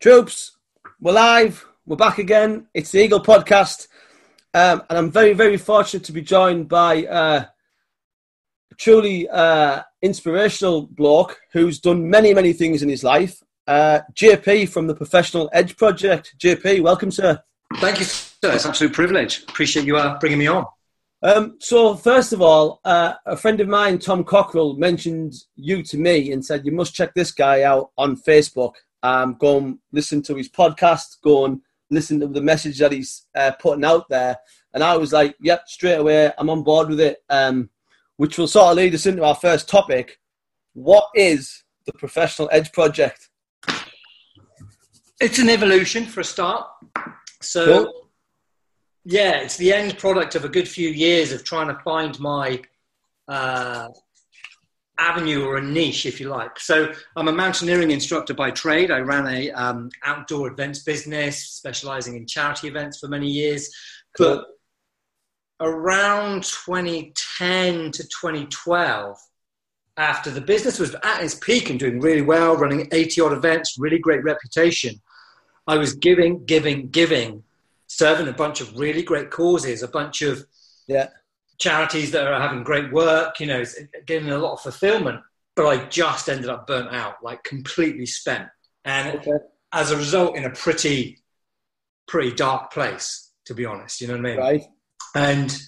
Troops, we're live. We're back again. It's the Eagle Podcast. Um, and I'm very, very fortunate to be joined by uh, a truly uh, inspirational bloke who's done many, many things in his life. Uh, JP from the Professional Edge Project. JP, welcome, sir. Thank you, sir. It's an absolute privilege. Appreciate you uh, bringing me on. Um, so, first of all, uh, a friend of mine, Tom Cockrell, mentioned you to me and said you must check this guy out on Facebook. Um, go and listen to his podcast. Go and listen to the message that he's uh, putting out there. And I was like, "Yep, straight away, I'm on board with it." Um, which will sort of lead us into our first topic. What is the Professional Edge Project? It's an evolution for a start. So, cool. yeah, it's the end product of a good few years of trying to find my uh, avenue or a niche, if you like. So I'm a mountaineering instructor by trade. I ran a um, outdoor events business, specializing in charity events for many years. But around 2010 to 2012, after the business was at its peak and doing really well, running 80 odd events, really great reputation, I was giving, giving, giving, serving a bunch of really great causes, a bunch of yeah charities that are having great work, you know, getting a lot of fulfillment. But I just ended up burnt out, like completely spent. And okay. as a result, in a pretty, pretty dark place, to be honest. You know what I mean? Right. And,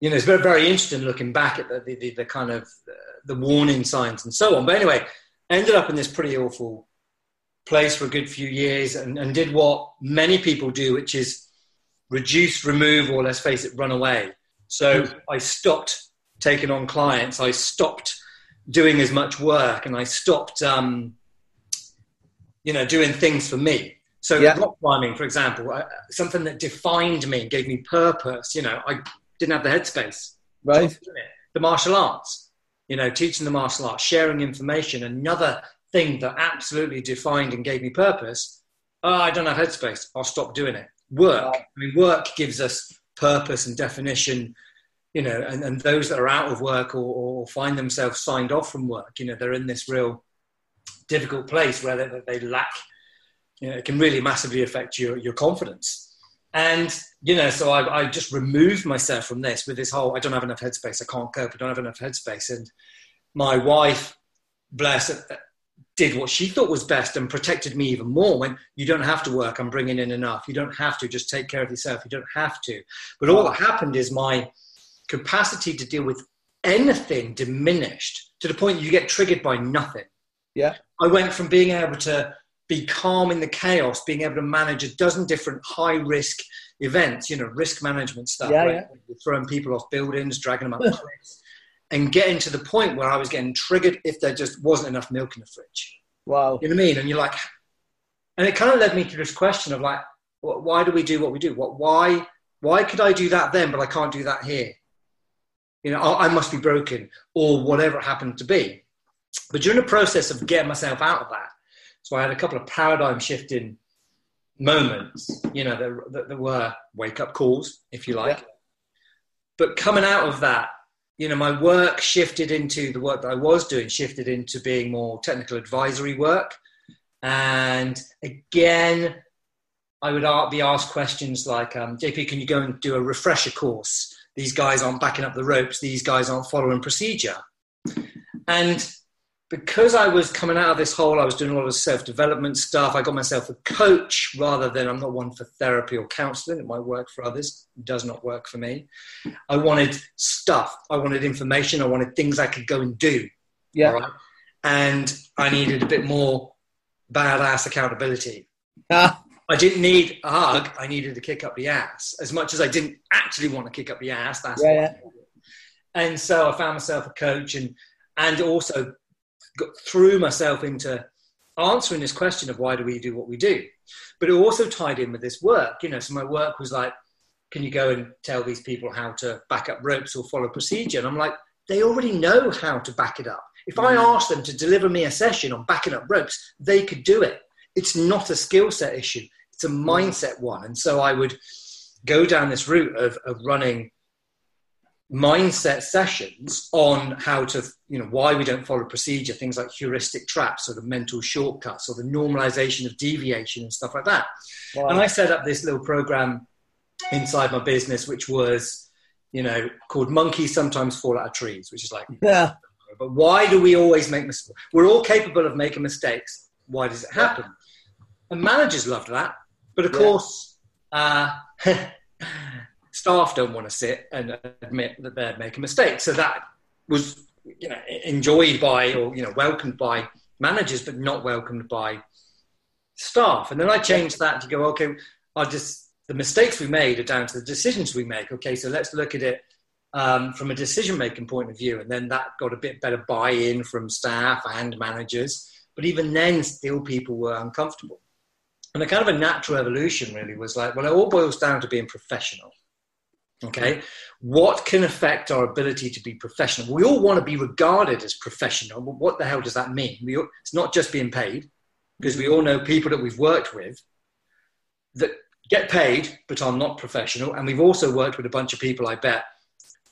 you know, it's very, very interesting looking back at the, the, the, the kind of uh, the warning signs and so on. But anyway, ended up in this pretty awful place for a good few years and, and did what many people do, which is reduce, remove, or let's face it, run away. So I stopped taking on clients. I stopped doing as much work, and I stopped, um, you know, doing things for me. So yeah. rock climbing, for example, uh, something that defined me, gave me purpose. You know, I didn't have the headspace. Right. The martial arts, you know, teaching the martial arts, sharing information. Another thing that absolutely defined and gave me purpose. Oh, I don't have headspace. I'll stop doing it. Work. I mean, work gives us purpose and definition you know and, and those that are out of work or, or find themselves signed off from work you know they're in this real difficult place where they, they lack you know it can really massively affect your, your confidence. And you know so I, I just removed myself from this with this whole i don't have enough headspace. I can't cope. I don't have enough headspace. And my wife bless did what she thought was best and protected me even more when you don't have to work i'm bringing in enough. You don't have to just take care of yourself. You don't have to. But all that happened is my capacity to deal with anything diminished to the point you get triggered by nothing. Yeah. I went from being able to be calm in the chaos being able to manage a dozen different high risk events you know risk management stuff yeah, right? yeah. throwing people off buildings dragging them up cliffs and getting to the point where I was getting triggered if there just wasn't enough milk in the fridge. Wow. You know what I mean? And you're like, and it kind of led me to this question of like, why do we do what we do? What, why, why could I do that then, but I can't do that here? You know, I, I must be broken or whatever it happened to be. But during the process of getting myself out of that, so I had a couple of paradigm shifting moments, you know, that, that, that were wake up calls, if you like. Yeah. But coming out of that, you know, my work shifted into the work that I was doing, shifted into being more technical advisory work. And again, I would be asked questions like, um, JP, can you go and do a refresher course? These guys aren't backing up the ropes, these guys aren't following procedure. And because I was coming out of this hole, I was doing a lot of self development stuff. I got myself a coach rather than I'm not one for therapy or counseling. It might work for others, it does not work for me. I wanted stuff, I wanted information, I wanted things I could go and do. Yeah. Right? And I needed a bit more badass accountability. I didn't need a hug, I needed to kick up the ass. As much as I didn't actually want to kick up the ass, that's yeah, yeah. And so I found myself a coach and and also got, threw myself into answering this question of why do we do what we do. But it also tied in with this work, you know. So my work was like, can you go and tell these people how to back up ropes or follow procedure? And I'm like, they already know how to back it up. If I mm. asked them to deliver me a session on backing up ropes, they could do it. It's not a skill set issue, it's a mm. mindset one. And so I would go down this route of, of running mindset sessions on how to, you know, why we don't follow procedure, things like heuristic traps or the mental shortcuts or the normalization of deviation and stuff like that. Wow. And I set up this little program inside my business, which was, you know, called Monkeys Sometimes Fall Out of Trees, which is like, yeah. But why do we always make mistakes? We're all capable of making mistakes. Why does it happen? And managers loved that. But of yeah. course, uh, staff don't want to sit and admit that they're making mistakes. So that was, you know, enjoyed by or you know welcomed by managers, but not welcomed by staff. And then I changed that to go, okay, I just the mistakes we made are down to the decisions we make. Okay, so let's look at it um, from a decision making point of view, and then that got a bit better buy in from staff and managers. But even then, still people were uncomfortable. And a kind of a natural evolution really was like, well, it all boils down to being professional. Okay. What can affect our ability to be professional? We all want to be regarded as professional, but what the hell does that mean? We, it's not just being paid, because we all know people that we've worked with that get paid but are not professional. And we've also worked with a bunch of people, I bet,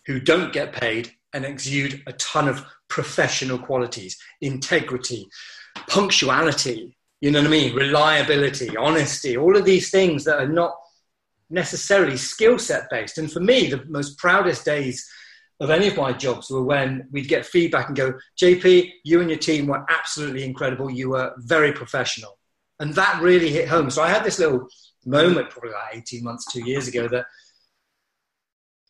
who don't get paid and exude a ton of professional qualities, integrity, punctuality, you know what I mean? Reliability, honesty, all of these things that are not necessarily skill set based. And for me, the most proudest days of any of my jobs were when we'd get feedback and go, JP, you and your team were absolutely incredible. You were very professional. And that really hit home. So I had this little moment, probably like 18 months, two years ago, that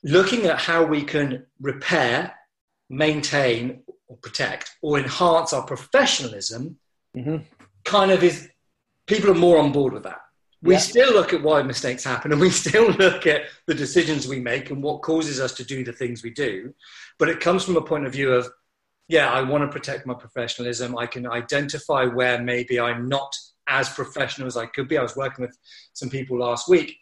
looking at how we can repair, maintain, or protect, or enhance our professionalism mm-hmm kind of is people are more on board with that. We yeah. still look at why mistakes happen and we still look at the decisions we make and what causes us to do the things we do. But it comes from a point of view of, yeah, I want to protect my professionalism. I can identify where maybe I'm not as professional as I could be. I was working with some people last week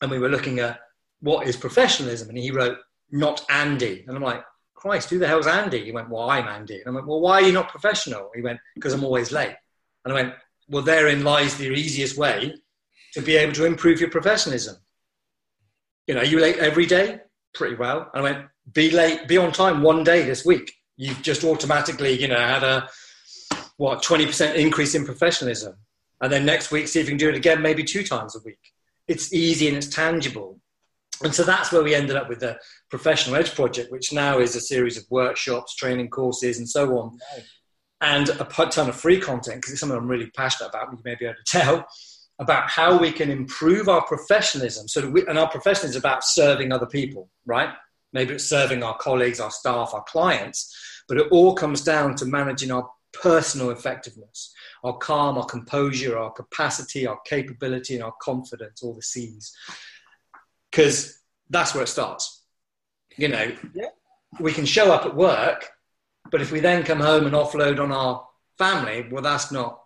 and we were looking at what is professionalism. And he wrote, not Andy. And I'm like, Christ, who the hell's Andy? He went, well, I'm Andy. And I went, well, why are you not professional? He went, because I'm always late. And I went, well, therein lies the easiest way to be able to improve your professionalism. You know, you late every day? Pretty well. And I went, be late, be on time one day this week. You've just automatically, you know, had a, what, 20% increase in professionalism. And then next week, see if you can do it again, maybe two times a week. It's easy and it's tangible. And so that's where we ended up with the Professional Edge Project, which now is a series of workshops, training courses, and so on, and a ton of free content because it's something I'm really passionate about. You may be able to tell about how we can improve our professionalism. So, we, and our profession is about serving other people, right? Maybe it's serving our colleagues, our staff, our clients, but it all comes down to managing our personal effectiveness, our calm, our composure, our capacity, our capability, and our confidence, all the C's. Because that's where it starts. You know, yeah. we can show up at work but if we then come home and offload on our family, well, that's not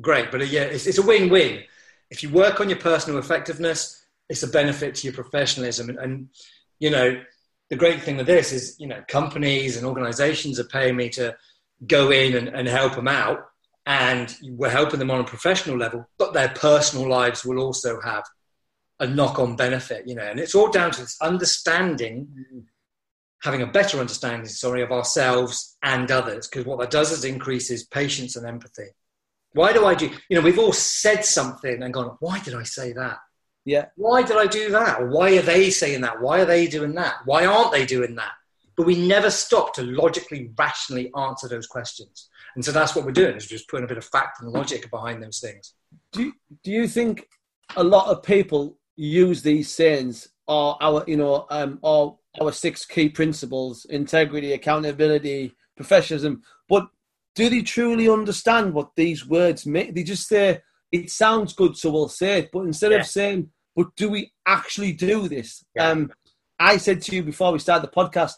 great. But uh, yeah, it's, it's a win-win. If you work on your personal effectiveness, it's a benefit to your professionalism. And, and you know, the great thing with this is, you know, companies and organizations are paying me to go in and, and help them out. And we're helping them on a professional level, but their personal lives will also have a knock on benefit, you know. And it's all down to this understanding having a better understanding, sorry, of ourselves and others, because what that does is increases patience and empathy. Why do I do? You know, we've all said something and gone, why did I say that? Yeah. Why did I do that? Why are they saying that? Why are they doing that? Why aren't they doing that? But we never stop to logically, rationally answer those questions. And so that's what we're doing is just putting a bit of fact and logic behind those things. Do you, do you think a lot of people use these sayings or our, you know, um, or our six key principles integrity, accountability, professionalism. Do they truly understand what these words mean? They just say, it sounds good, so we'll say it. But instead yeah. of saying, but do we actually do this? Yeah. Um, I said to you before we started the podcast,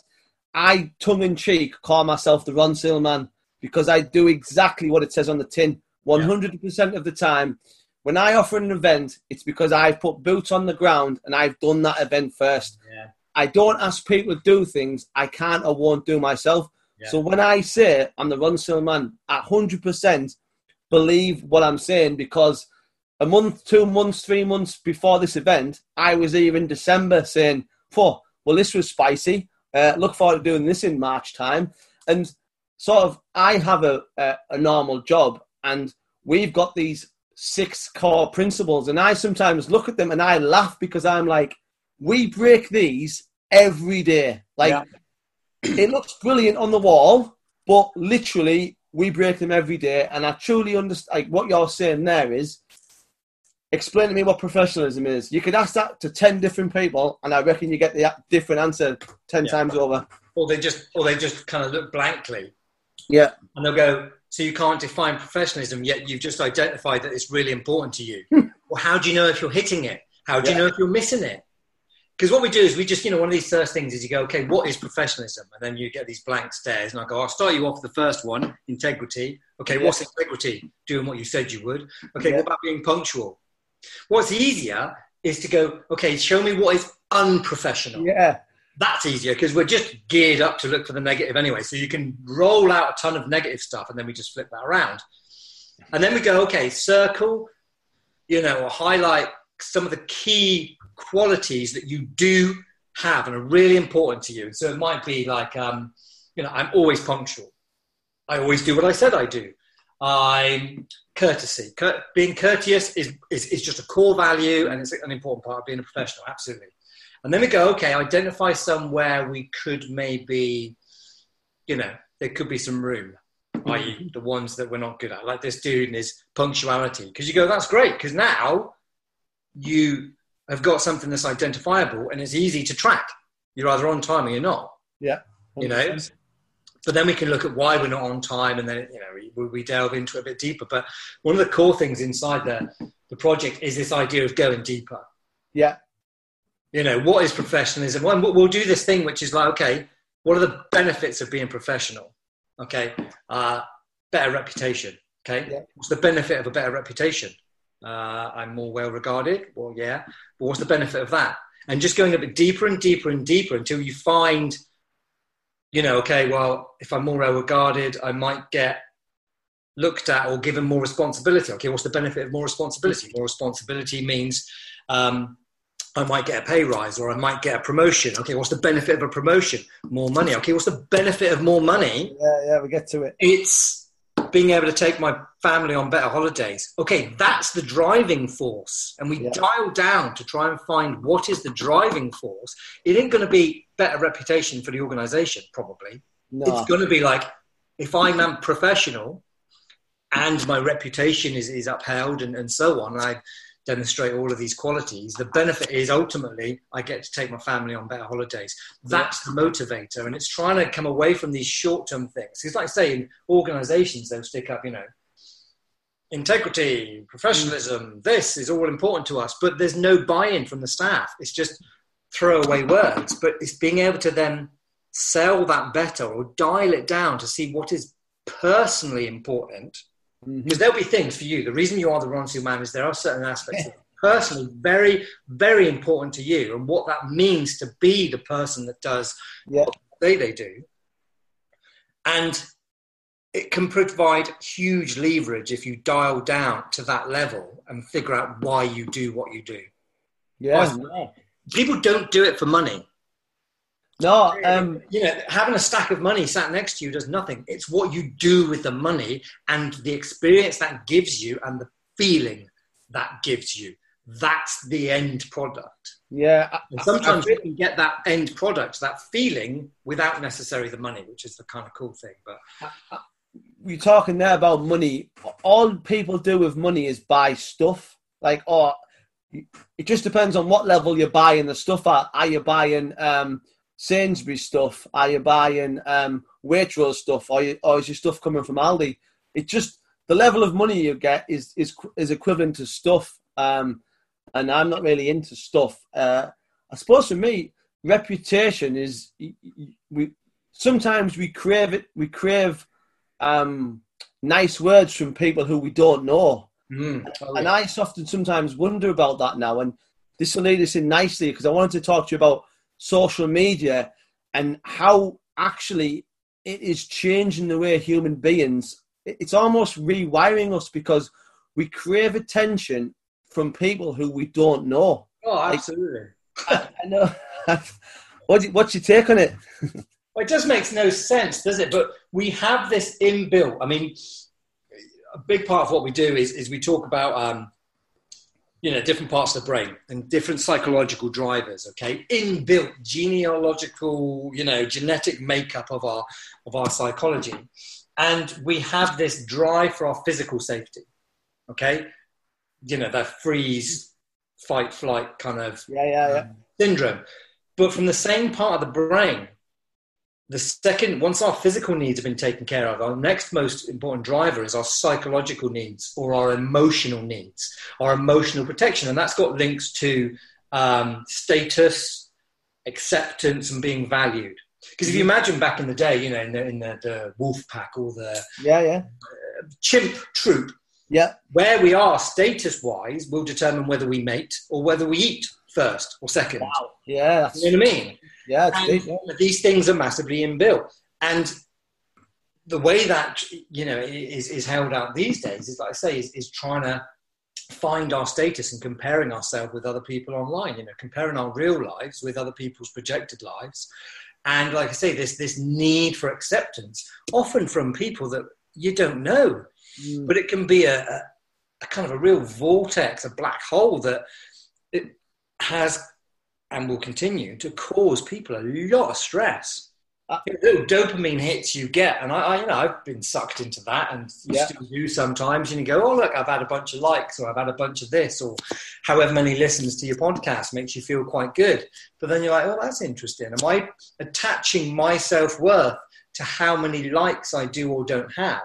I tongue in cheek call myself the Ronseal man because I do exactly what it says on the tin 100% yeah. of the time. When I offer an event, it's because I've put boots on the ground and I've done that event first. Yeah. I don't ask people to do things I can't or won't do myself. Yeah. So when I say I'm the Ronseal man, I 100% believe what I'm saying because a month, two months, three months before this event, I was here in December saying, "For well, this was spicy. Uh, look forward to doing this in March time. And sort of, I have a, a, a normal job, and we've got these six core principles, and I sometimes look at them and I laugh because I'm like, we break these every day. Like, yeah. It looks brilliant on the wall, but literally we break them every day. And I truly understand like what you're saying there is explain to me what professionalism is. You could ask that to 10 different people, and I reckon you get the different answer 10 yeah. times over. Or they just, or they just kind of look blankly. Yeah. And they'll go, so you can't define professionalism, yet you've just identified that it's really important to you. Hmm. well, how do you know if you're hitting it? How do yeah. you know if you're missing it? Because what we do is we just, you know, one of these first things is you go, okay, what is professionalism? And then you get these blank stares, and I go, I'll start you off with the first one, integrity. Okay, yeah. what's integrity? Doing what you said you would. Okay, yeah. what about being punctual? What's easier is to go, okay, show me what is unprofessional. Yeah. That's easier because we're just geared up to look for the negative anyway. So you can roll out a ton of negative stuff and then we just flip that around. And then we go, okay, circle, you know, or highlight some of the key qualities that you do have and are really important to you. So it might be like, um, you know, I'm always punctual. I always do what I said I do. I'm courtesy. Being courteous is, is, is just a core value and it's an important part of being a professional, absolutely. And then we go, okay, identify somewhere we could maybe, you know, there could be some room, i.e., the ones that we're not good at, like this dude and his punctuality. Because you go, that's great, because now you have got something that's identifiable and it's easy to track. You're either on time or you're not. Yeah. 100%. You know, but then we can look at why we're not on time and then you know we, we delve into it a bit deeper but one of the core things inside the, the project is this idea of going deeper yeah you know what is professionalism well, we'll do this thing which is like okay what are the benefits of being professional okay uh, better reputation okay yeah. what's the benefit of a better reputation uh, i'm more well regarded well yeah but what's the benefit of that and just going a bit deeper and deeper and deeper until you find you know, okay, well, if I'm more well regarded, I might get looked at or given more responsibility. Okay, what's the benefit of more responsibility? More responsibility means um, I might get a pay rise or I might get a promotion. Okay, what's the benefit of a promotion? More money. Okay, what's the benefit of more money? Yeah, yeah, we get to it. It's being able to take my family on better holidays. Okay, that's the driving force. And we yeah. dial down to try and find what is the driving force. It ain't going to be better reputation for the organization, probably. No. It's going to be like, if I'm a professional and my reputation is, is upheld and, and so on, I demonstrate all of these qualities. The benefit is ultimately I get to take my family on better holidays. That's the motivator. And it's trying to come away from these short term things. Because, like I say, in organizations, they'll stick up, you know, integrity, professionalism, mm. this is all important to us. But there's no buy in from the staff. It's just throwaway words. But it's being able to then sell that better or dial it down to see what is personally important. Mm-hmm. Because there'll be things for you. The reason you are the Ronseal man is there are certain aspects personally very, very important to you and what that means to be the person that does yeah. what they, they do. And it can provide huge leverage if you dial down to that level and figure out why you do what you do. Yeah. People don't do it for money. No, um, you know, having a stack of money sat next to you does nothing. It's what you do with the money and the experience that gives you and the feeling that gives you. That's the end product. Yeah. And sometimes you can get that end product, that feeling, without necessarily the money, which is the kind of cool thing. But you're talking there about money. All people do with money is buy stuff. Like, oh, it just depends on what level you're buying the stuff at. Are you buying um, Sainsbury's stuff? Are you buying um, Waitrose stuff, or, you, or is your stuff coming from Aldi? It just the level of money you get is is is equivalent to stuff. Um, and I'm not really into stuff. Uh, I suppose for me, reputation is we sometimes we crave it. We crave um, nice words from people who we don't know. Mm. And I often sometimes wonder about that now. And this will lead us in nicely because I wanted to talk to you about social media and how actually it is changing the way human beings. It's almost rewiring us because we crave attention from people who we don't know. Oh, absolutely. Like, I, I, know. What, what's your take on it? well, it just makes no sense, does it? But we have this inbuilt. I mean, a big part of what we do is, is we talk about um, you know different parts of the brain and different psychological drivers okay? Inbuilt genealogical you know genetic makeup of our of our psychology. And we have this drive for our physical safety okay? You know that freeze fight flight kind of yeah, yeah, yeah. Um, syndrome. But from the same part of the brain the second, once our physical needs have been taken care of, our next most important driver is our psychological needs or our emotional needs, our emotional protection. And that's got links to um, status, acceptance, and being valued. Because if you mm-hmm. imagine back in the day, you know, in the, in the, the wolf pack or the yeah, yeah. Uh, chimp troop, yeah. where we are status wise will determine whether we mate or whether we eat first or second. Wow. Yeah. You know what I mean? Yeah, yeah. These things are massively inbuilt. And the way that, you know, is, is held out these days is, like I say, is, is trying to find our status and comparing ourselves with other people online, you know, comparing our real lives with other people's projected lives. And like I say, this, this need for acceptance, often from people that you don't know, mm. but it can be a, a, a kind of a real vortex, a black hole that it has and will continue to cause people a lot of stress. Uh, little dopamine hits you get, and I, I, you know, I've been sucked into that, and you yeah. still do sometimes. And you go, "Oh, look, I've had a bunch of likes, or I've had a bunch of this, or however many listens to your podcast makes you feel quite good." But then you're like, "Oh, that's interesting. Am I attaching my self worth to how many likes I do or don't have?"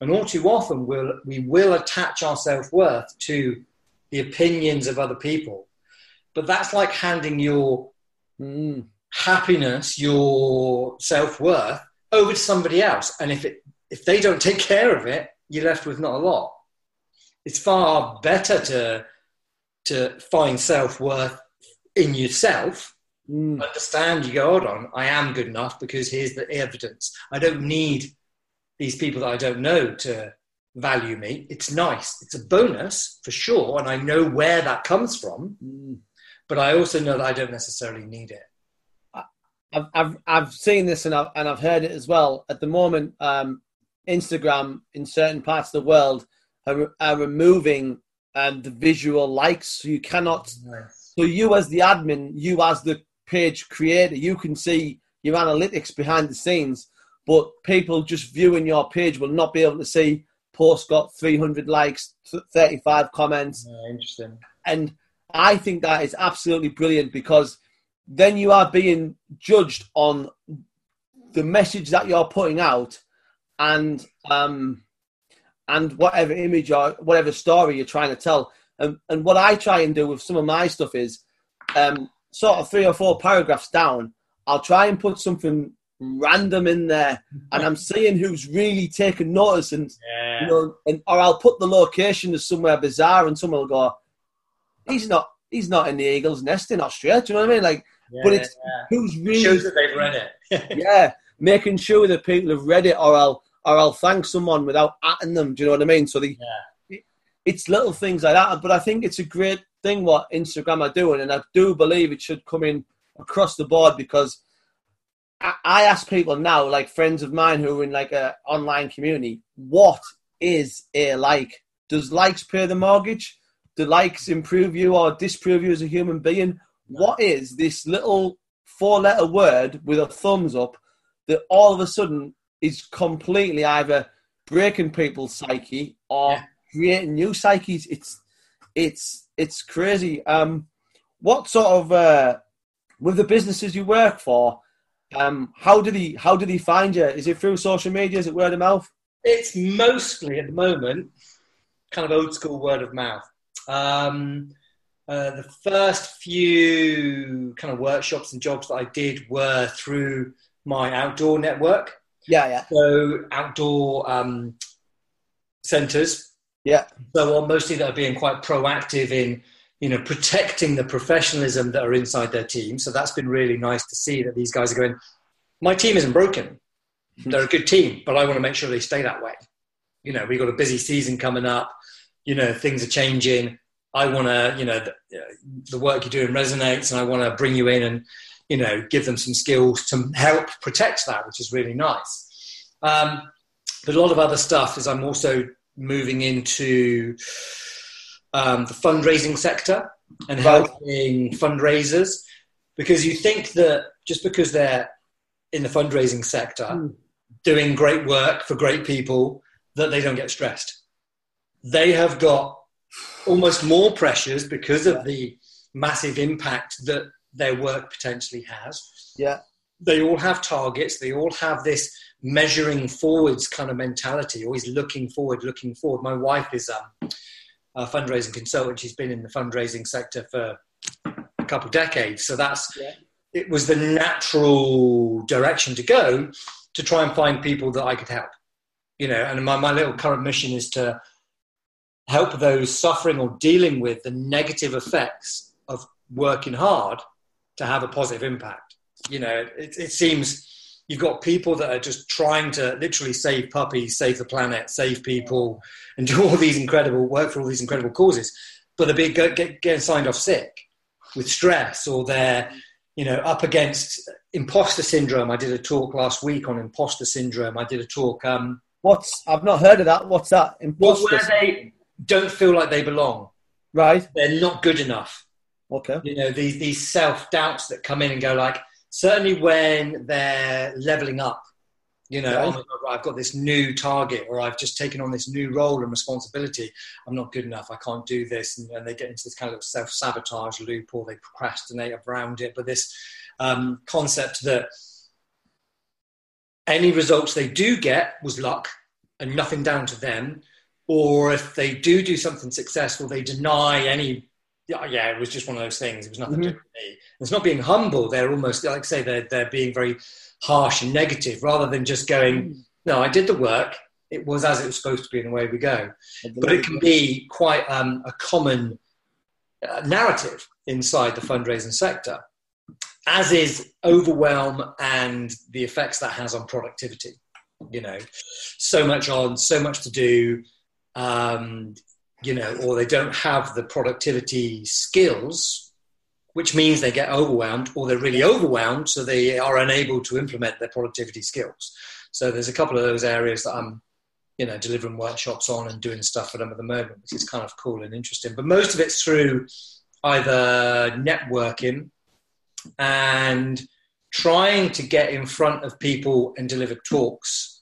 And all too often, we'll, we will attach our self worth to the opinions of other people but that's like handing your mm. happiness, your self worth over to somebody else. And if it if they don't take care of it, you're left with not a lot. It's far better to to find self worth in yourself. Mm. Understand, you go, hold on, I am good enough because here's the evidence. I don't need these people that I don't know to value me. It's nice. It's a bonus for sure. And I know where that comes from. Mm but I also know that I don't necessarily need it. I've I've, I've seen this and I've and I've heard it as well. At the moment, um, Instagram in certain parts of the world are, are removing um, the visual likes, so you cannot. Nice. So you as the admin, you as the page creator, you can see your analytics behind the scenes, but people just viewing your page will not be able to see post got 300 likes, 35 comments. Yeah, interesting. And I think that is absolutely brilliant because then you are being judged on the message that you're putting out and um, and whatever image or whatever story you're trying to tell. And, and what I try and do with some of my stuff is um, sort of three or four paragraphs down, I'll try and put something random in there and I'm seeing who's really taken notice and yeah. you know and or I'll put the location as somewhere bizarre and someone will go, he's not he's not in the Eagles nest in Austria. Do you know what I mean? Like, yeah, but it's yeah. who's really shows that they've read it. yeah, making sure that people have read it, or I'll or I'll thank someone without atting them. Do you know what I mean? So the yeah. it's little things like that. But I think it's a great thing what Instagram are doing, and I do believe it should come in across the board because. I ask people now, like friends of mine who are in like a online community, what is a like? Does likes pay the mortgage? Do likes improve you or disprove you as a human being? What is this little four letter word with a thumbs up that all of a sudden is completely either breaking people's psyche or yeah. creating new psyches? It's it's it's crazy. Um, what sort of uh, with the businesses you work for? Um, how did he how did he find you? Is it through social media? Is it word of mouth? It's mostly at the moment kind of old school word of mouth. Um, uh, the first few kind of workshops and jobs that I did were through my outdoor network. Yeah, yeah. So outdoor um, centres. Yeah. So on mostly that are being quite proactive in you know protecting the professionalism that are inside their team. So that's been really nice to see that these guys are going. My team isn't broken. They're a good team, but I want to make sure they stay that way. You know, we've got a busy season coming up you know things are changing i want to you know the, the, work you're doing resonates and i want to bring you in and you know, give them some skills to help protect that, which is really nice. Um, but a lot of other stuff is I'm also moving into um, the fundraising sector and helping fundraisers because you think that just because they're in the fundraising sector mm. doing great work for great people that they don't get stressed they have got almost more pressures because of the massive impact that their work potentially has yeah they all have targets they all have this measuring forwards kind of mentality always looking forward looking forward my wife is um, a fundraising consultant she's been in the fundraising sector for a couple of decades. So that's yeah. it was the natural direction to go to try and find people that I could help. You know, and my, my little current mission is to help those suffering or dealing with the negative effects of working hard to have a positive impact. You know, it, it seems you've got people that are just trying to literally save puppies, save the planet, save people, and do all these incredible work for all these incredible causes, but they're being, get, getting signed off sick with stress or they're you know up against imposter syndrome. I did a talk last week on imposter syndrome. I did a talk um what's i've not heard of that. What's that? Imposter where they don't feel like they belong. Right. They're not good enough. Okay. You know these these self-doubts that come in and go like certainly when they're leveling up you know, oh my God, I've got this new target, or I've just taken on this new role and responsibility. I'm not good enough. I can't do this, and, and they get into this kind of self sabotage loop, or they procrastinate around it. But this um, concept that any results they do get was luck and nothing down to them, or if they do do something successful, they deny any. Yeah, yeah, it was just one of those things. It was nothing mm-hmm. to do with me. It's not being humble. They're almost like say they're they're being very harsh and negative rather than just going, hmm. no, I did the work. It was as it was supposed to be, and away we go. But it can be quite um, a common uh, narrative inside the fundraising sector, as is overwhelm and the effects that has on productivity. You know, so much on, so much to do. Um, you know, or they don't have the productivity skills which means they get overwhelmed or they're really overwhelmed, so they are unable to implement their productivity skills. So there's a couple of those areas that I'm, you know, delivering workshops on and doing stuff for them at the moment, which is kind of cool and interesting. But most of it's through either networking and trying to get in front of people and deliver talks.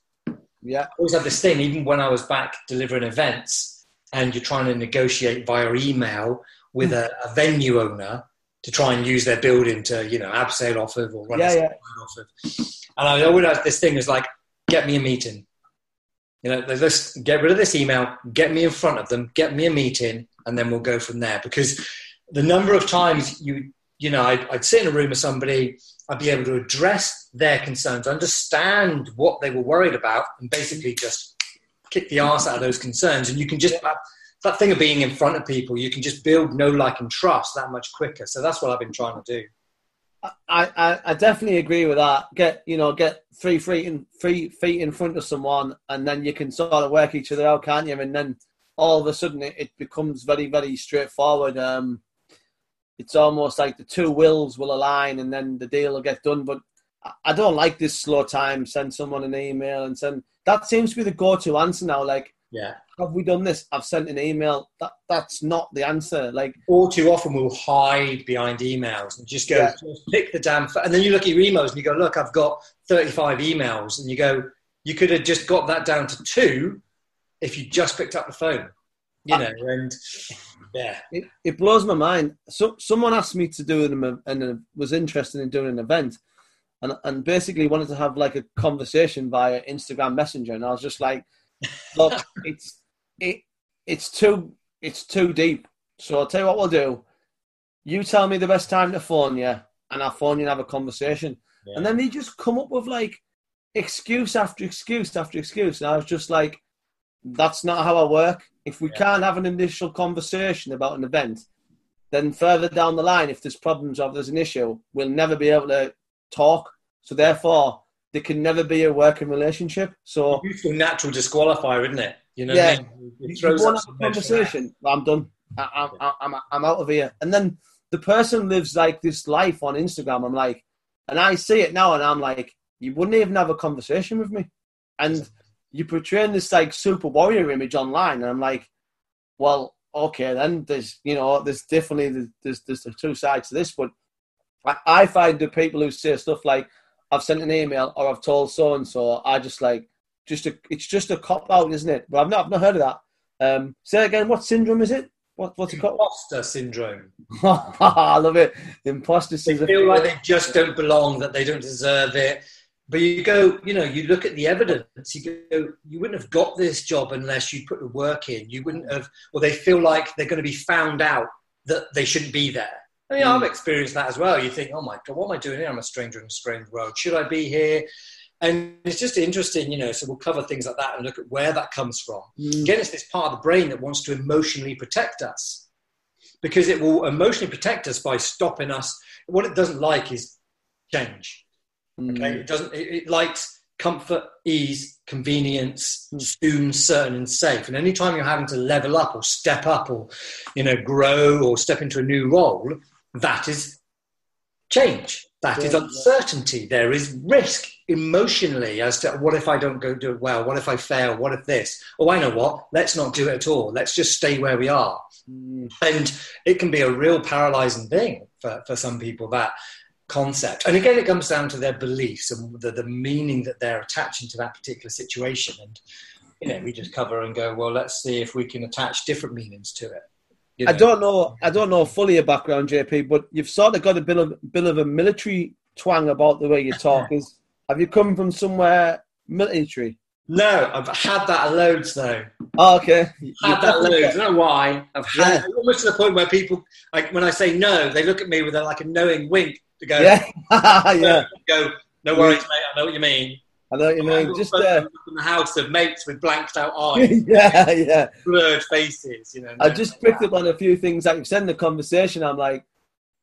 Yeah. I always had this thing, even when I was back delivering events and you're trying to negotiate via email with hmm. a, a venue owner to try and use their building to, you know, abseil off of or run yeah, yeah. off of. And I always have this thing is like, get me a meeting. You know, let's get rid of this email, get me in front of them, get me a meeting, and then we'll go from there. Because the number of times you, you know, I'd, I'd sit in a room with somebody, I'd be able to address their concerns, understand what they were worried about, and basically just kick the ass out of those concerns. And you can just, that thing of being in front of people, you can just build know, like, and trust that much quicker. So that's what I've been trying to do. I, I, I definitely agree with that. Get you know get three feet in three feet in front of someone, and then you can sort of work each other out, can't you? And then all of a sudden it, it becomes very very straightforward. Um, it's almost like the two wills will align, and then the deal will get done. But I don't like this slow time. Send someone an email and send. That seems to be the go-to answer now. Like yeah. Have we done this? I've sent an email. That that's not the answer. Like all too often we'll hide behind emails and just go yeah. just pick the damn and then you look at your emails and you go, look, I've got 35 emails and you go, you could have just got that down to two if you just picked up the phone. You know, and yeah. It, it blows my mind. So someone asked me to do an and was interested in doing an event and and basically wanted to have like a conversation via Instagram Messenger and I was just like Look, it's it it's too it's too deep. So I'll tell you what we'll do. You tell me the best time to phone you, and I'll phone you and have a conversation. Yeah. And then they just come up with like excuse after excuse after excuse. And I was just like, that's not how I work. If we yeah. can't have an initial conversation about an event, then further down the line, if there's problems or there's an issue, we'll never be able to talk. So therefore, there can never be a working relationship. So useful natural disqualifier, isn't it? You know, yeah. I mean? it throws up conversation. I'm done. I, am I'm, I'm out of here. And then the person lives like this life on Instagram. I'm like, And I see it now, and I'm like, you wouldn't even have a conversation with me. And you portray this like super warrior image online, and I'm like, well, okay, then there's you know there's definitely there's there's the two sides to this, but I, I find the people who say stuff like I've sent an email or I've told so and so, I just like just a it's just a cop out, isn't it? But I've not I've not heard of that. Um, say again, what syndrome is it? What, what's it called? Imposter syndrome. I love it. Imposter syndrome. They feel like they just don't belong, that they don't deserve it. But you go, you know, you look at the evidence, you go, you wouldn't have got this job unless you put the work in. You wouldn't have, or they feel like they're going to be found out that they shouldn't be there. I mean, mm. I've experienced that as well. You think, oh my God, what am I doing here? I'm a stranger in a strange world. Should I be here? And it's just interesting, you know, so we'll cover things like that and look at where that comes from. Mm. Again, it's this part of the brain that wants to emotionally protect us because it will emotionally protect us by stopping us. What it doesn't like is change. Okay, mm. it doesn't. It, it, likes comfort, ease, convenience, mm. soon, certain, and safe. And anytime you're having to level up or step up or you know grow or step into a new role, that is change. That yeah, is uncertainty. Yeah. There is risk emotionally as to what if I don't go do it well? What if I fail? What if this? Oh, I know what. Let's not do it at all. Let's just stay where we are. Mm. And it can be a real paralyzing thing for, for some people that concept. And again, it comes down to their beliefs and the, the meaning that they're attaching to that particular situation. And, you know, we just cover and go, well, let's see if we can attach different meanings to it. You know? I don't know. I don't know fully your background, JP, but you've sort of got a bit of bit of a military twang about the way you talk. Is have you come from somewhere military? No, I've had that loads though. Oh, okay. Had that loads. I don't know why. I've had yeah. almost to the point where people, like when I say no, they look at me with a, like a knowing wink to go. Yeah, yeah. Go. No worries, mate. I know what you mean. I know what you mean. Just uh, in the house of mates with blanked out eyes. yeah, yeah. Blurred faces. You know. I just picked up on a few things that you said in the conversation. I'm like,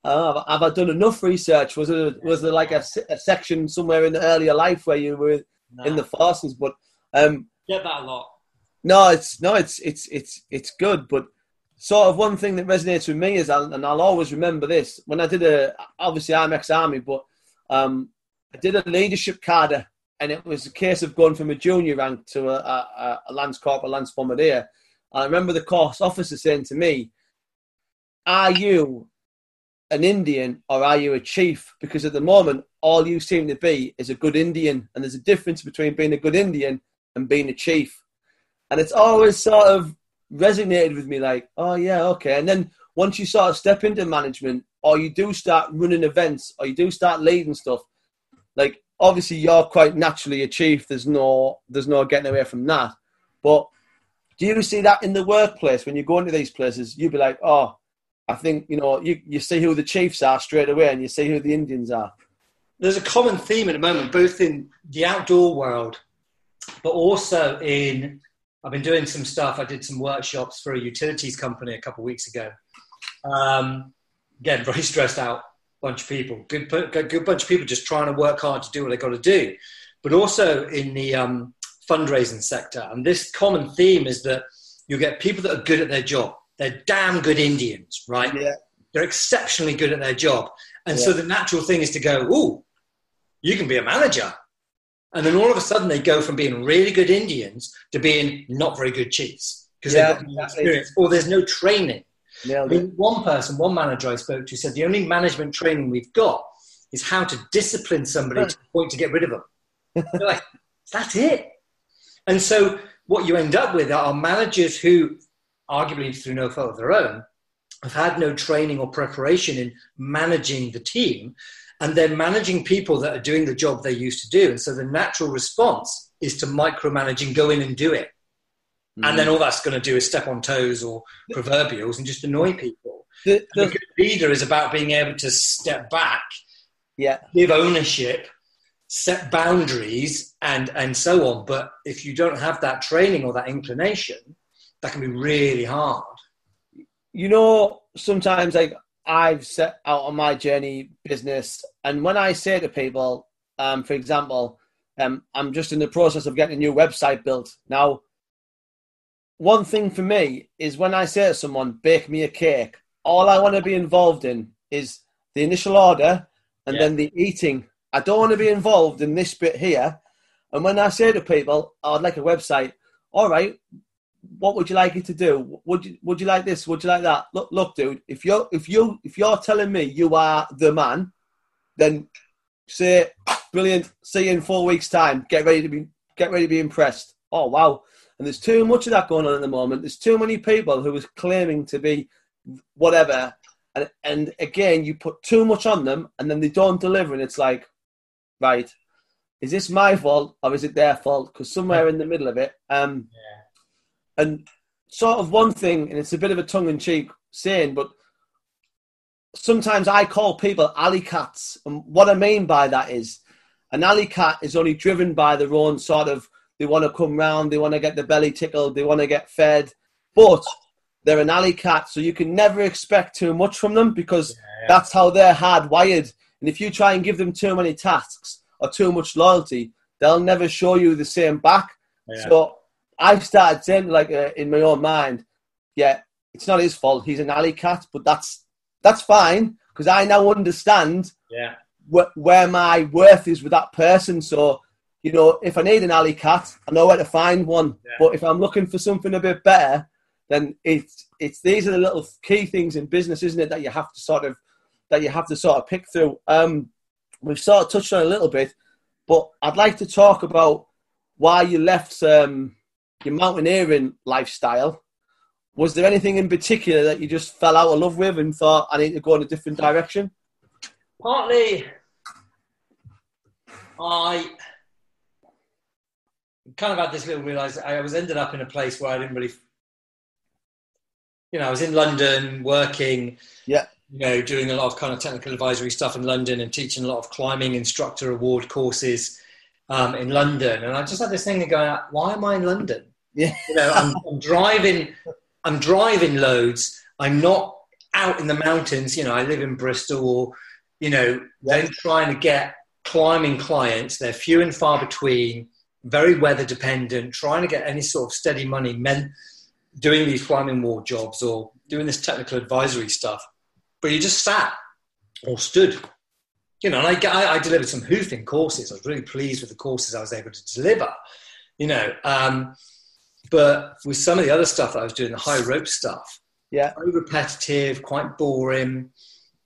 oh, have I done enough research? Was there was there like a, a section somewhere in the earlier life where you were no. in the forces? But um, get that a lot. No, it's no, it's it's it's it's good, but sort of one thing that resonates with me is, and I'll always remember this when I did a. Obviously, I'm ex-army, but um, I did a leadership cadre, and it was a case of going from a junior rank to a, a, a lance corporal, lance bombardier. And I remember the course officer saying to me, "Are you an Indian or are you a chief? Because at the moment, all you seem to be is a good Indian, and there's a difference between being a good Indian and being a chief." And it's always sort of resonated with me like, oh yeah, okay. And then once you sort of step into management or you do start running events or you do start leading stuff, like obviously you're quite naturally a chief. There's no there's no getting away from that. But do you see that in the workplace when you go into these places? You'd be like, oh, I think you know you, you see who the chiefs are straight away, and you see who the Indians are. There's a common theme at the moment, both in the outdoor world, but also in I've been doing some stuff. I did some workshops for a utilities company a couple of weeks ago. Um, again, very stressed out bunch of people. Good, good bunch of people just trying to work hard to do what they got to do. But also in the um, fundraising sector, and this common theme is that you get people that are good at their job. They're damn good Indians, right? Yeah. They're exceptionally good at their job, and yeah. so the natural thing is to go, "Oh, you can be a manager." And then all of a sudden they go from being really good Indians to being not very good chiefs because yeah, they've got no experience or there's no training. I mean, one person, one manager I spoke to said the only management training we've got is how to discipline somebody to the point to get rid of them. like, that's it. And so what you end up with are managers who, arguably through no fault of their own, have had no training or preparation in managing the team and they're managing people that are doing the job they used to do. And so the natural response is to micromanage and go in and do it. Mm. And then mm. all that's going to do is step on toes or proverbials and just annoy people. The, the, good leader is about being able to step back, yeah. give ownership, set boundaries, and, and so on. But if you don't have that training or that inclination, that can be really hard. You know, sometimes like I've set out on my journey business, and when I say to people, um, for example, um, I'm just in the process of getting a new website built. Now, one thing for me is when I say to someone, bake me a cake, all I want to be involved in is the initial order and Yeah. then the eating. I don't want to be involved in this bit here. And when I say to people, oh, I'd like a website, all right, what would you like it to do? Would you would you like this? Would you like that? Look, look, dude, if you're if you if you're telling me you are the man, then say brilliant, see you in four weeks' time. Get ready to be get ready to be impressed. Oh wow. And there's too much of that going on at the moment. There's too many people who are claiming to be whatever. And and again you put too much on them and then they don't deliver and it's like, right, is this my fault or is it their fault? Because somewhere in the middle of it, um and sort of one thing, and it's a bit of a tongue in cheek saying, but sometimes I call people alley cats. And what I mean by that is an alley cat is only driven by their own sort of, they want to come round, they want to get the belly tickled, they want to get fed. But they're an alley cat, so you can never expect too much from them because Yeah. that's how they're hardwired. And if you try and give them too many tasks or too much loyalty, they'll never show you the same back. Yeah. So I've started saying, like uh, in my own mind, yeah, it's not his fault. He's an alley cat, but that's that's fine because I now understand yeah. wh- where my worth is with that person. So you know, if I need an alley cat, I know where to find one. Yeah. But if I'm looking for something a bit better, then it's it's these are the little key things in business, isn't it, that you have to sort of that you have to sort of pick through. Um, we've sort of touched on a little bit, but I'd like to talk about why you left um, your mountaineering lifestyle. Was there anything in particular that you just fell out of love with and thought I need to go in a different direction? Partly, I kind of had this little realize I was ended up in a place where I didn't really, you know, I was in London working, Yeah. you know, doing a lot of kind of technical advisory stuff in London and teaching a lot of climbing instructor award courses um, in London, and I just had this thing of going, why am I in London? Yeah. you know, I'm, I'm driving, I'm driving loads. I'm not out in the mountains. You know, I live in Bristol, or you know, then trying to get climbing clients. They're few and far between, very weather dependent. Trying to get any sort of steady money meant doing these climbing wall jobs or doing this technical advisory stuff. But you just sat or stood. You know, and I, I, I delivered some hoofing courses. I was really pleased with the courses I was able to deliver. You know, um, but with some of the other stuff that I was doing, the high rope stuff, Yeah, very repetitive, quite boring,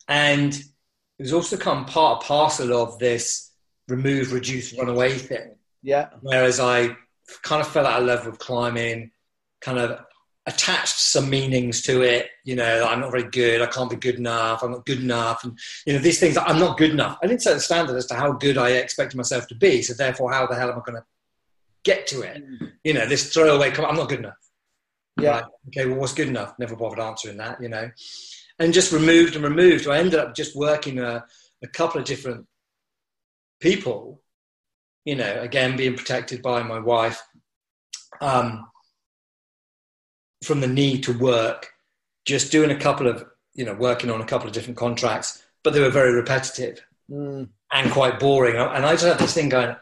and it was also come part and parcel of this remove, reduce, run away thing. yeah, Whereas I kind of fell out of love with climbing, kind of attached some meanings to it. You know, I'm not very good. I can't be good enough. I'm not good enough. And, you know, these things, I'm not good enough. I didn't set a standard as to how good I expected myself to be. So therefore, how the hell am I going to get to it? You know, this throwaway, come I'm not good enough. yeah, Right. Okay, well, what's good enough? Never bothered answering that, you know. And just removed and removed. I ended up just working a, a couple of different people, you know, again, being protected by my wife um, from the need to work, just doing a couple of, you know, working on a couple of different contracts, but they were very repetitive Mm, and quite boring. And I just had this thing going,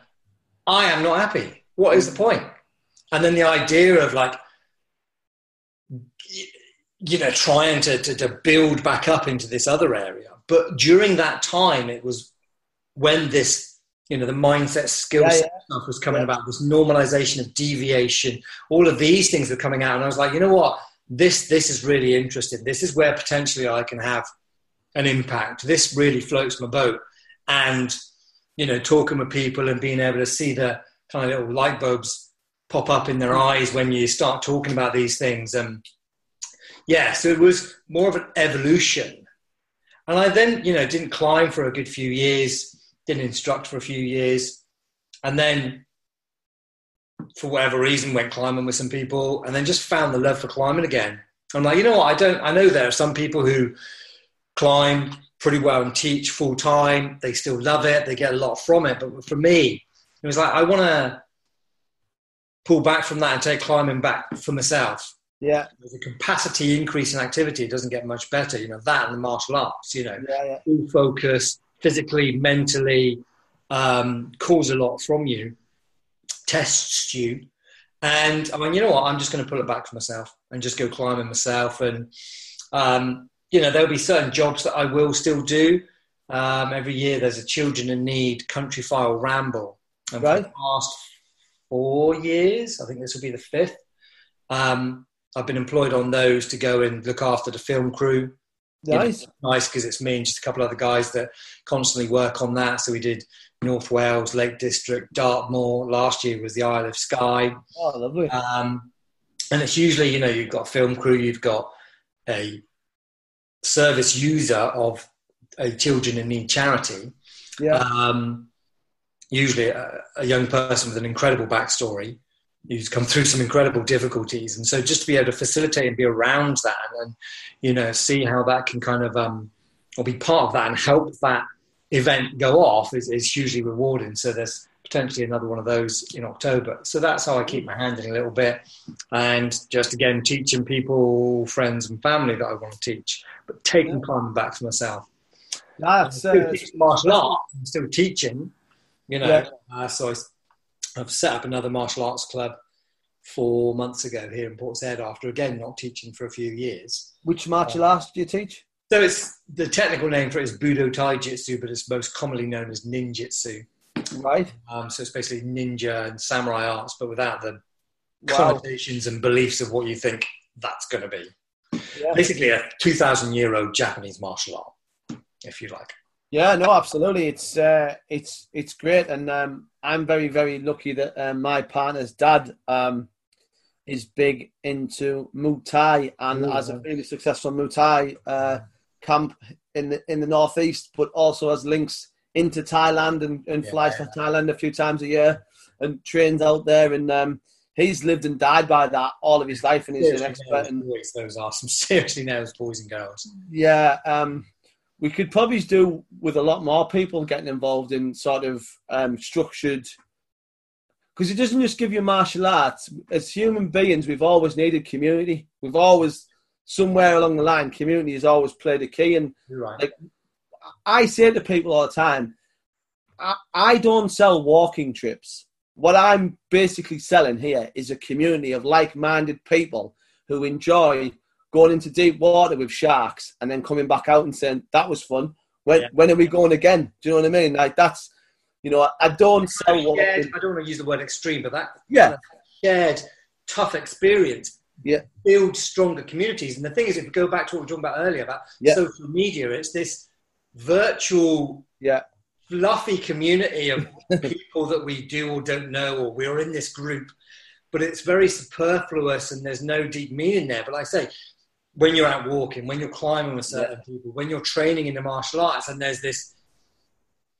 I am not happy. What is the point? And then the idea of like, you know, trying to, to, to build back up into this other area. But during that time, it was when this, you know, the mindset skill Yeah, set stuff was coming Yeah. about, this normalization of deviation, all of these things were coming out. And I was like, you know what? This, this is really interesting. This is where potentially I can have an impact. This really floats my boat. And, you know, talking with people and being able to see the kind of little light bulbs pop up in their mm. eyes when you start talking about these things. And yeah, so it was more of an evolution. And I then, you know, didn't climb for a good few years, didn't instruct for a few years. And then, for whatever reason, went climbing with some people and then just found the love for climbing again. I'm like, you know what? I don't, I know there are some people who climb pretty well and teach full time. They still love it. They get a lot from it. But for me, it was like, I want to pull back from that and take climbing back for myself. yeah, The capacity increase in activity doesn't get much better. You know, that and the martial arts, you know, yeah, yeah. full focus, physically, mentally, um, calls a lot from you, tests you. And I mean, you know what? I'm just going to pull it back for myself and just go climbing myself. And, um, you know, there'll be certain jobs that I will still do. Um, every year there's a Children in Need Countryfile Ramble. And Right. for the past four years, I think this will be the fifth, um, I've been employed on those to go and look after the film crew. You know, Nice. nice because it's me and just a couple of other guys that constantly work on that. So we did North Wales, Lake District, Dartmoor. Last year was the Isle of Skye. Oh, lovely. Um, and it's usually, you know, you've got film crew, you've got a service user of a children in need charity. Yeah. Um, usually a, a young person with an incredible backstory who's come through some incredible difficulties. And so just to be able to facilitate and be around that and, you know, see how that can kind of, um, or be part of that and help that event go off is, is hugely rewarding. So there's potentially another one of those in October. So that's how I keep my hand in a little bit. And just again, teaching people, friends and family that I want to teach, but taking time back for myself. That's I'm still uh, martial art. I'm still teaching, you know. Yeah. Uh, so I, have set up another martial arts club four months ago here in Portishead after again not teaching for a few years. which martial arts do you teach? So it's the technical name for it is Budo Taijutsu, but it's most commonly known as Ninjutsu. Right. Um, so it's basically ninja and samurai arts, but without the Wow. connotations and beliefs of what you think that's going to be. Yeah. Basically, a 2,000 year old Japanese martial art, if you like. Yeah, no, absolutely. It's uh, it's it's great, and um, I'm very very lucky that um, my partner's dad um, is big into Muay Thai and has a really successful Muay Thai uh, camp in the in the northeast, but also has links into Thailand and, and flies Yeah. to Thailand a few times a year and trains out there. And um, he's lived and died by that all of his life, and he's an Seriously expert. nails And boys, those are some seriously nails boys and girls. yeah, um, we could probably do with a lot more people getting involved in sort of um, structured. Because it doesn't just give you martial arts. As human beings, we've always needed community. We've always, somewhere along the line, community has always played a key. And right. Like- I say to people all the time, I, I don't sell walking trips. What I'm basically selling here is a community of like-minded people who enjoy going into deep water with sharks and then coming back out and saying that was fun. When Yeah. when are we going again? Do you know what I mean? Like that's you know I don't sell Shared, walking. I don't want to use the word extreme, but that Yeah, shared tough experience Yeah. builds stronger communities. And the thing is, if we go back to what we were talking about earlier about Yeah. social media, it's this virtual, yeah, fluffy community of people that we do or don't know, or we're in this group, but it's very superfluous and there's no deep meaning there. But like I say, when you're out walking, when you're climbing with certain people, when you're training in the martial arts, and there's this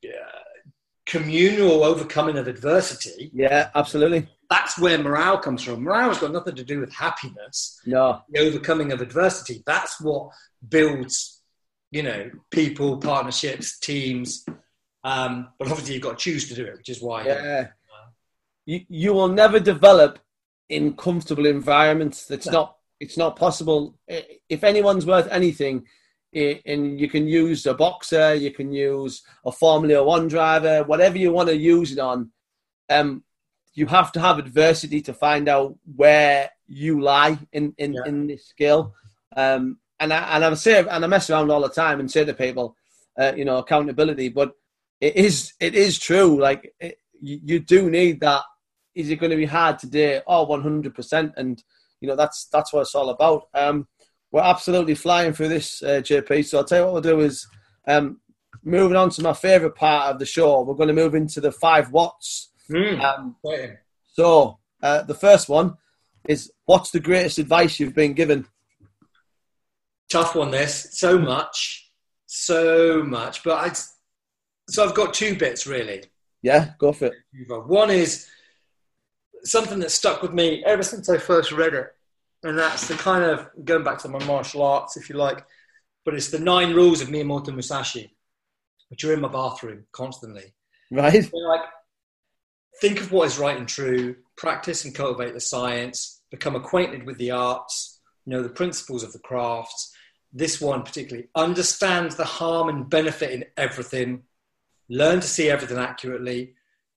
uh, communal overcoming of adversity, yeah, absolutely. that's where morale comes from. Morale's got nothing to do with happiness. No, The overcoming of adversity. That's what builds, you know, people, partnerships, teams. Um, but obviously, you've got to choose to do it, which is why. Yeah. You, you will never develop in comfortable environments. that's No. not it's not possible. If anyone's worth anything, and you can use a boxer, you can use a Formula One driver, whatever you want to use it on. Um, you have to have adversity to find out where you lie in in, Yeah. in this skill. Um, and I and I say and I mess around all the time and say to people, uh, you know, accountability. But it is it is true. Like it, you, you do need that. Is it going to be hard today? Oh, one hundred percent. And you know that's that's what it's all about. Um, we're absolutely flying through this, uh, JP. So I'll tell you what we'll do is um, moving on to my favourite part of the show. We're going to move into the five whats. Mm. Um, so uh, the first one is what's the greatest advice you've been given? Tough one, this. So much. So much. But I. So I've got two bits, really. Yeah, go for it. One is something that stuck with me ever since I first read it, and that's the kind of going back to my martial arts, if you like, but it's the nine rules of Miyamoto Musashi, which are in my bathroom constantly. Right. They're like, think of what is right and true, practice and cultivate the science, become acquainted with the arts, know the principles of the crafts. This one particularly, understand the harm and benefit in everything, learn to see everything accurately,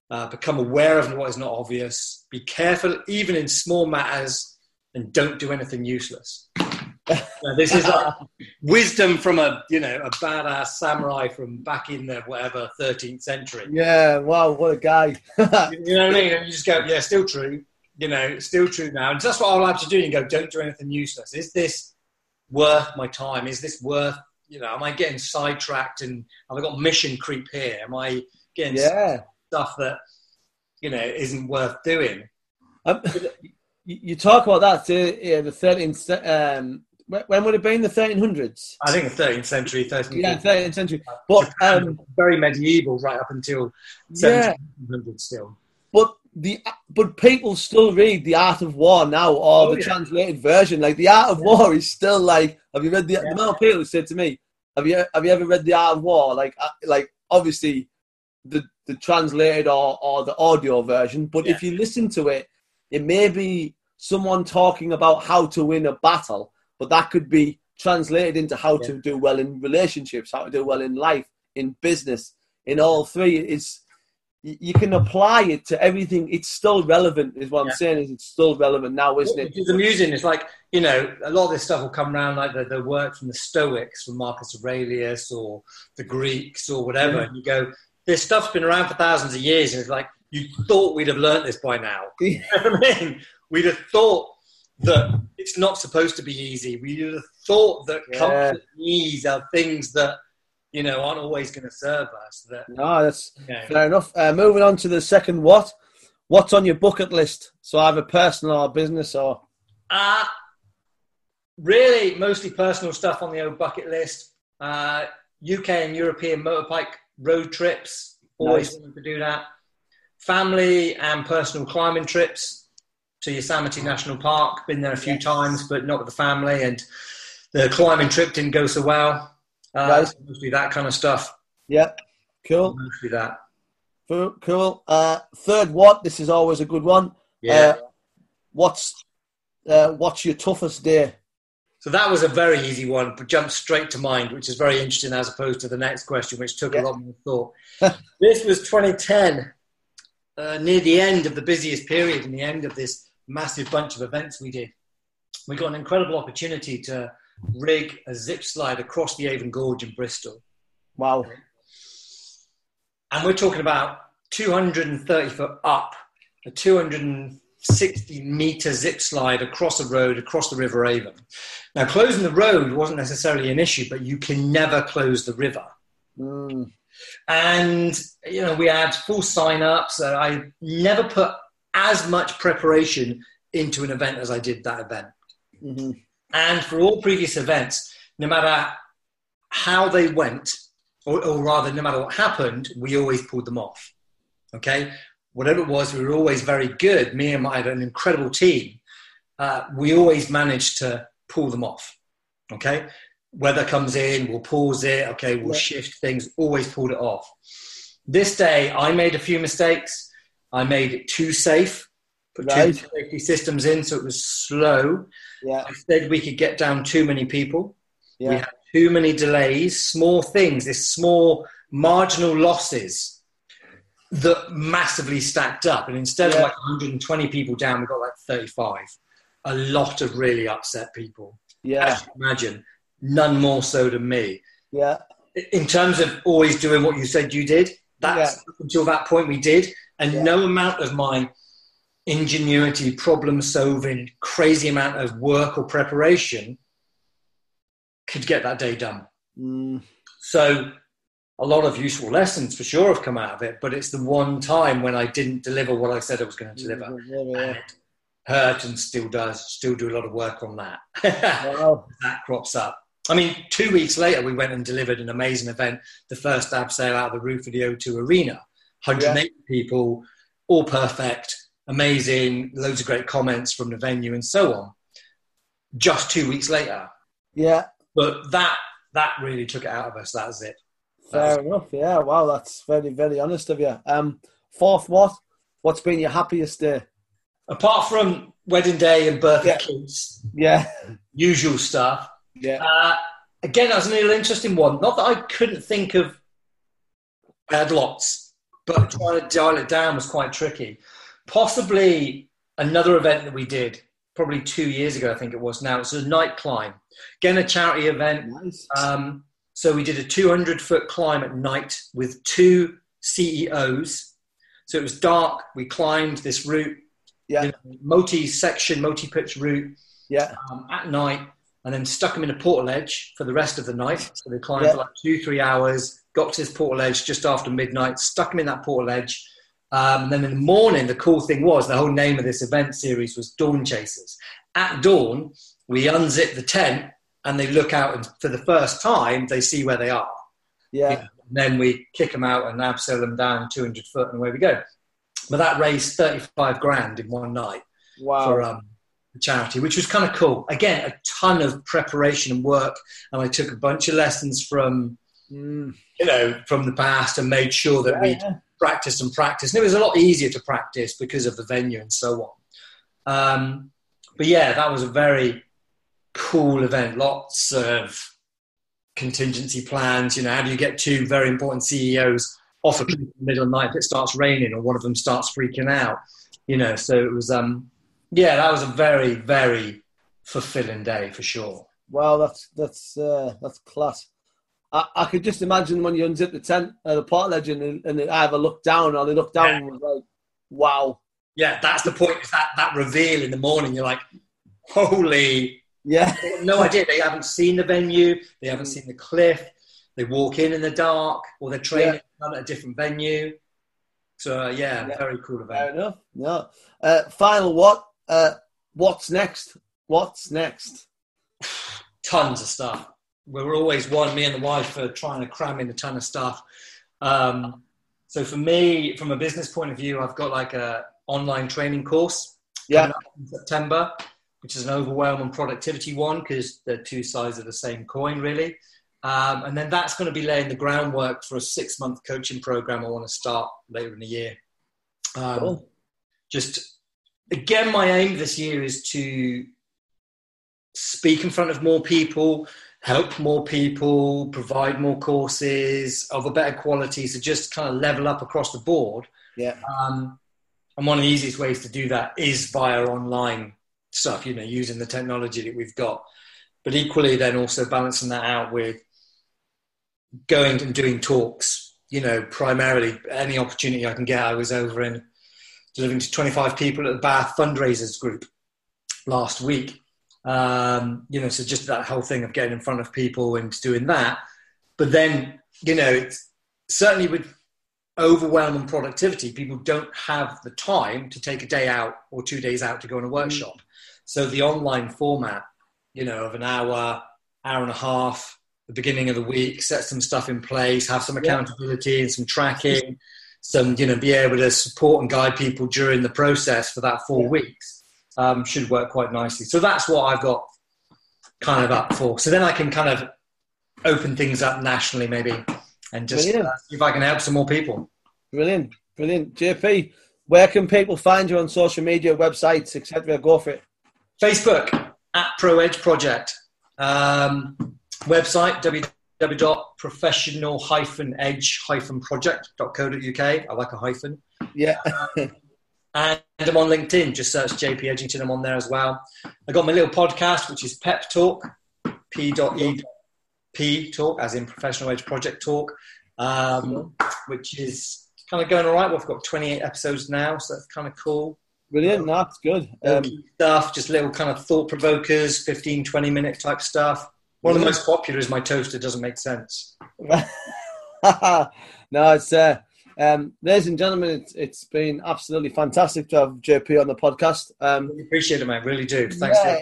uh, become aware of what is not obvious, be careful even in small matters, and don't do anything useless. No, this is like wisdom from a you know a badass samurai from back in the whatever 13th century. Yeah, wow, what a guy. You know what I mean? And you just go, yeah, still true. You know, still true now. And that's what I'll have to do. You go, don't do anything useless. Is this worth my time? Is this worth, you know, am I getting sidetracked and have I got mission creep here? Am I getting yeah. Stuff that, you know, isn't worth doing? Um, you talk about that, uh, yeah, the 13th, um, when would it be in the 1300s? I think the 13th century, 13th Yeah, 13th century. But um, very medieval right up until Yeah. 1700 still. but the but people still read the Art of War now or Oh, the yeah. translated version. Like the Art of War is still like. Have you read the? The amount of people who said to me, "Have you have you ever read the Art of War?" Like uh, like obviously the the translated or or the audio version, but if you listen to it, it may be someone talking about how to win a battle, but that could be translated into how to do well in relationships, how to do well in life, in business, in all three. It's you can apply it to everything. It's still relevant, is what I'm saying. Is it's still relevant now, isn't it? It's amusing. It's like, you know, a lot of this stuff will come around like the, the work from the Stoics, from Marcus Aurelius or the Greeks or whatever. Yeah. And you go, this stuff's been around for thousands of years. And it's like, you thought we'd have learnt this by now. You know what I mean? We'd have thought that it's not supposed to be easy. We'd have thought that Yeah. comfort and ease are things that, you know, aren't always going to serve us. That, No, that's you know, fair enough. Uh, moving on to the second what? What's on your bucket list? So either personal or business or Uh, really, mostly personal stuff on the old bucket list. Uh, UK and European motorbike road trips. Always Nice. wanted to do that. Family and personal climbing trips to Yosemite National Park. Been there a few Yes. times, but not with the family. And the climbing trip didn't go so well. Uh. Mostly that kind of stuff. yeah, cool, Mostly that. cool. cool. Uh, third what? This is always a good one. Yeah. Uh, what's uh, what's your toughest day? So that was a very easy one, but jumped straight to mind, which is very interesting as opposed to the next question, which took Yeah. a lot more thought. this was 2010, uh, near the end of the busiest period and the end of this massive bunch of events we did. We got an incredible opportunity to rig a zip slide across the Avon Gorge in Bristol. Wow. And we're talking about 230 foot up, a 260 meter zip slide across a road, across the River Avon. Now, closing the road wasn't necessarily an issue, but you can never close the river. Mm, And, you know, we had full sign ups. Uh, I never put as much preparation into an event as I did that event. hmm And for all previous events, no matter how they went, or, or rather, no matter what happened, we always pulled them off. Okay? Whatever it was, we were always very good. Me and my, I had an incredible team. Uh, we always managed to pull them off. Okay? Weather comes in, we'll pause it. Okay, we'll Yeah. shift things, always pulled it off. This day, I made a few mistakes. I made it too safe, put Right. two safety systems in, so it was slow. Yeah, I said we could get down too many people. Yeah. We had too many delays, small things, this small marginal losses that massively stacked up. And instead Yeah. of like 120 people down, we got like 35. A lot of really upset people. yeah, imagine, none more so than me. yeah. In terms of always doing what you said you did, that's up until that point we did. And Yeah. no amount of my ingenuity, problem solving, crazy amount of work or preparation could get that day done. Mm, So a lot of useful lessons for sure have come out of it, but it's the one time when I didn't deliver what I said I was going to deliver. yeah, yeah. hurt and still does, still do a lot of work on that. Wow. that crops up. I mean, two weeks later, we went and delivered an amazing event, the first abseil out of the roof of the O2 Arena. 180 people, all perfect, amazing, loads of great comments from the venue and so on. Just two weeks later. Yeah, But that that really took it out of us. That was fair enough. Yeah, wow, that's very, very honest of you. Um, fourth what? What's been your happiest day? Apart from wedding day and birthday Yeah. kids, Yeah, usual stuff. yeah, Uh, again, that was a little interesting one. Not that I couldn't think of. I had lots, but trying to dial it down was quite tricky. Possibly another event that we did probably two years ago, I think it was now. It's a night climb. Again, a charity event. Nice. Um, so we did a 200 foot climb at night with two CEOs. So it was dark. We climbed this route, yeah. you know, multi section, multi pitch route Yeah. um, at night, and then stuck them in a portaledge for the rest of the night. So they climbed Yeah. for like two, three hours, got to this portaledge just after midnight, stuck them in that portaledge. Um, and then in the morning, the cool thing was the whole name of this event series was Dawn Chasers. At dawn, we unzip the tent and they look out, and for the first time, they see where they are. Yeah. And then we kick them out and abseil them down 200 foot, and away we go. But that raised 35 grand in one night Wow. for um, the charity, which was kind of cool. Again, a ton of preparation and work, and I took a bunch of lessons from Mm. you know from the past and made sure that Yeah, we yeah. practiced and practiced. And it was a lot easier to practice because of the venue and so on. Um, but yeah, that was a very cool event. Lots of contingency plans. You know, how do you get two very important CEOs off a cliff in the middle of the night if it starts raining or one of them starts freaking out? You know, so it was. Um, yeah, that was a very, very fulfilling day for sure. Wow, that's that's uh, that's class. I, I could just imagine when you unzip the tent, uh, the portaledge, and, and they either look down or they look down and was like, "Wow, Yeah, that's the point. Is that that reveal in the morning? You're like, holy yeah, no idea. They haven't seen the venue. They haven't seen the cliff. They walk in in the dark, or they're training at a different venue. So uh, yeah, Yeah. very cool fair event. enough." No. Uh, final, what? Uh, what's next? What's next? Tons of stuff. We're always one. Me and the wife are trying to cram in a ton of stuff. Um, so for me, from a business point of view, I've got like a online training course Yeah, in September, which is an overwhelm and productivity one because they're two sides of the same coin, really. Um, and then that's going to be laying the groundwork for a six month coaching program I want to start later in the year. Um, Cool. Just again, my aim this year is to speak in front of more people, help more people, provide more courses of a better quality. So just kind of level up across the board. yeah, Um, and one of the easiest ways to do that is via online stuff, you know, using the technology that we've got. But equally, then also balancing that out with going and doing talks, you know, primarily any opportunity I can get. I was over in delivering to 25 people at the Bath fundraisers group last week. Um, you know, so just that whole thing of getting in front of people and doing that. But then, you know, it's certainly with overwhelming productivity, people don't have the time to take a day out or two days out to go on a workshop. So the online format, you know, of an hour, hour and a half, the beginning of the week, set some stuff in place, have some accountability and some tracking, some, you know, be able to support and guide people during the process for that four weeks um, should work quite nicely. So that's what I've got kind of up for. So then I can kind of open things up nationally maybe and just uh, see if I can help some more people. brilliant, brilliant. JP, where can people find you on social media, websites, etc.? Go for it. Facebook at Pro Edge Project. Um, website www.professional-edge-project.co.uk. I like a hyphen. Yeah, And I'm on LinkedIn. Just search JP Edgington. I'm on there as well. I got my little podcast, which is Pep Talk, P.E. P Talk, as in Professional Edge Project Talk, um, which is kind of going all right. We've got 28 episodes now, so that's kind of cool. Brilliant. No, that's good. Um, stuff, just little kind of thought provokers, 15, 20 minute type stuff. One of the most popular is my toaster doesn't make sense. no, it's uh, um, ladies and gentlemen, it's, it's been absolutely fantastic to have JP on the podcast. Um, Really appreciate it, mate. Really do. Thanks. yeah,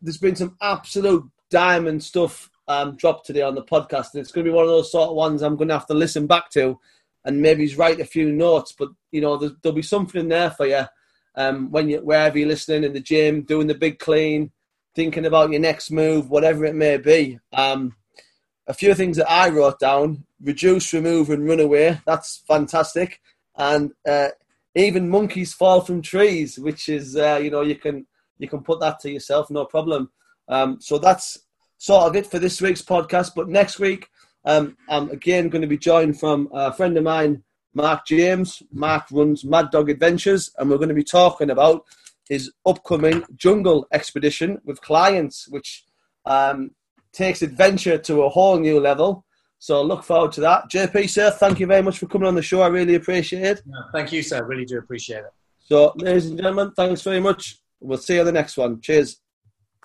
there's been some absolute diamond stuff um, dropped today on the podcast, and it's going to be one of those sort of ones I'm going to have to listen back to, and maybe write a few notes. But you know, there'll be something in there for you um, when you wherever you're listening in the gym, doing the big clean, thinking about your next move, whatever it may be. Um, a few things that I wrote down: reduce, remove, and run away. That's fantastic, and uh, even monkeys fall from trees, which is uh, you know you can you can put that to yourself, no problem. Um, so that's sort of it for this week's podcast. But next week, um, I'm again going to be joined from a friend of mine, Mark James. Mark runs Mad Dog Adventures, and we're going to be talking about his upcoming jungle expedition with clients, which um, takes adventure to a whole new level. So look forward to that. JP, sir, thank you very much for coming on the show. I really appreciate it. Yeah, thank you, sir. Really do appreciate it. So, ladies and gentlemen, thanks very much. We'll see you on the next one. Cheers.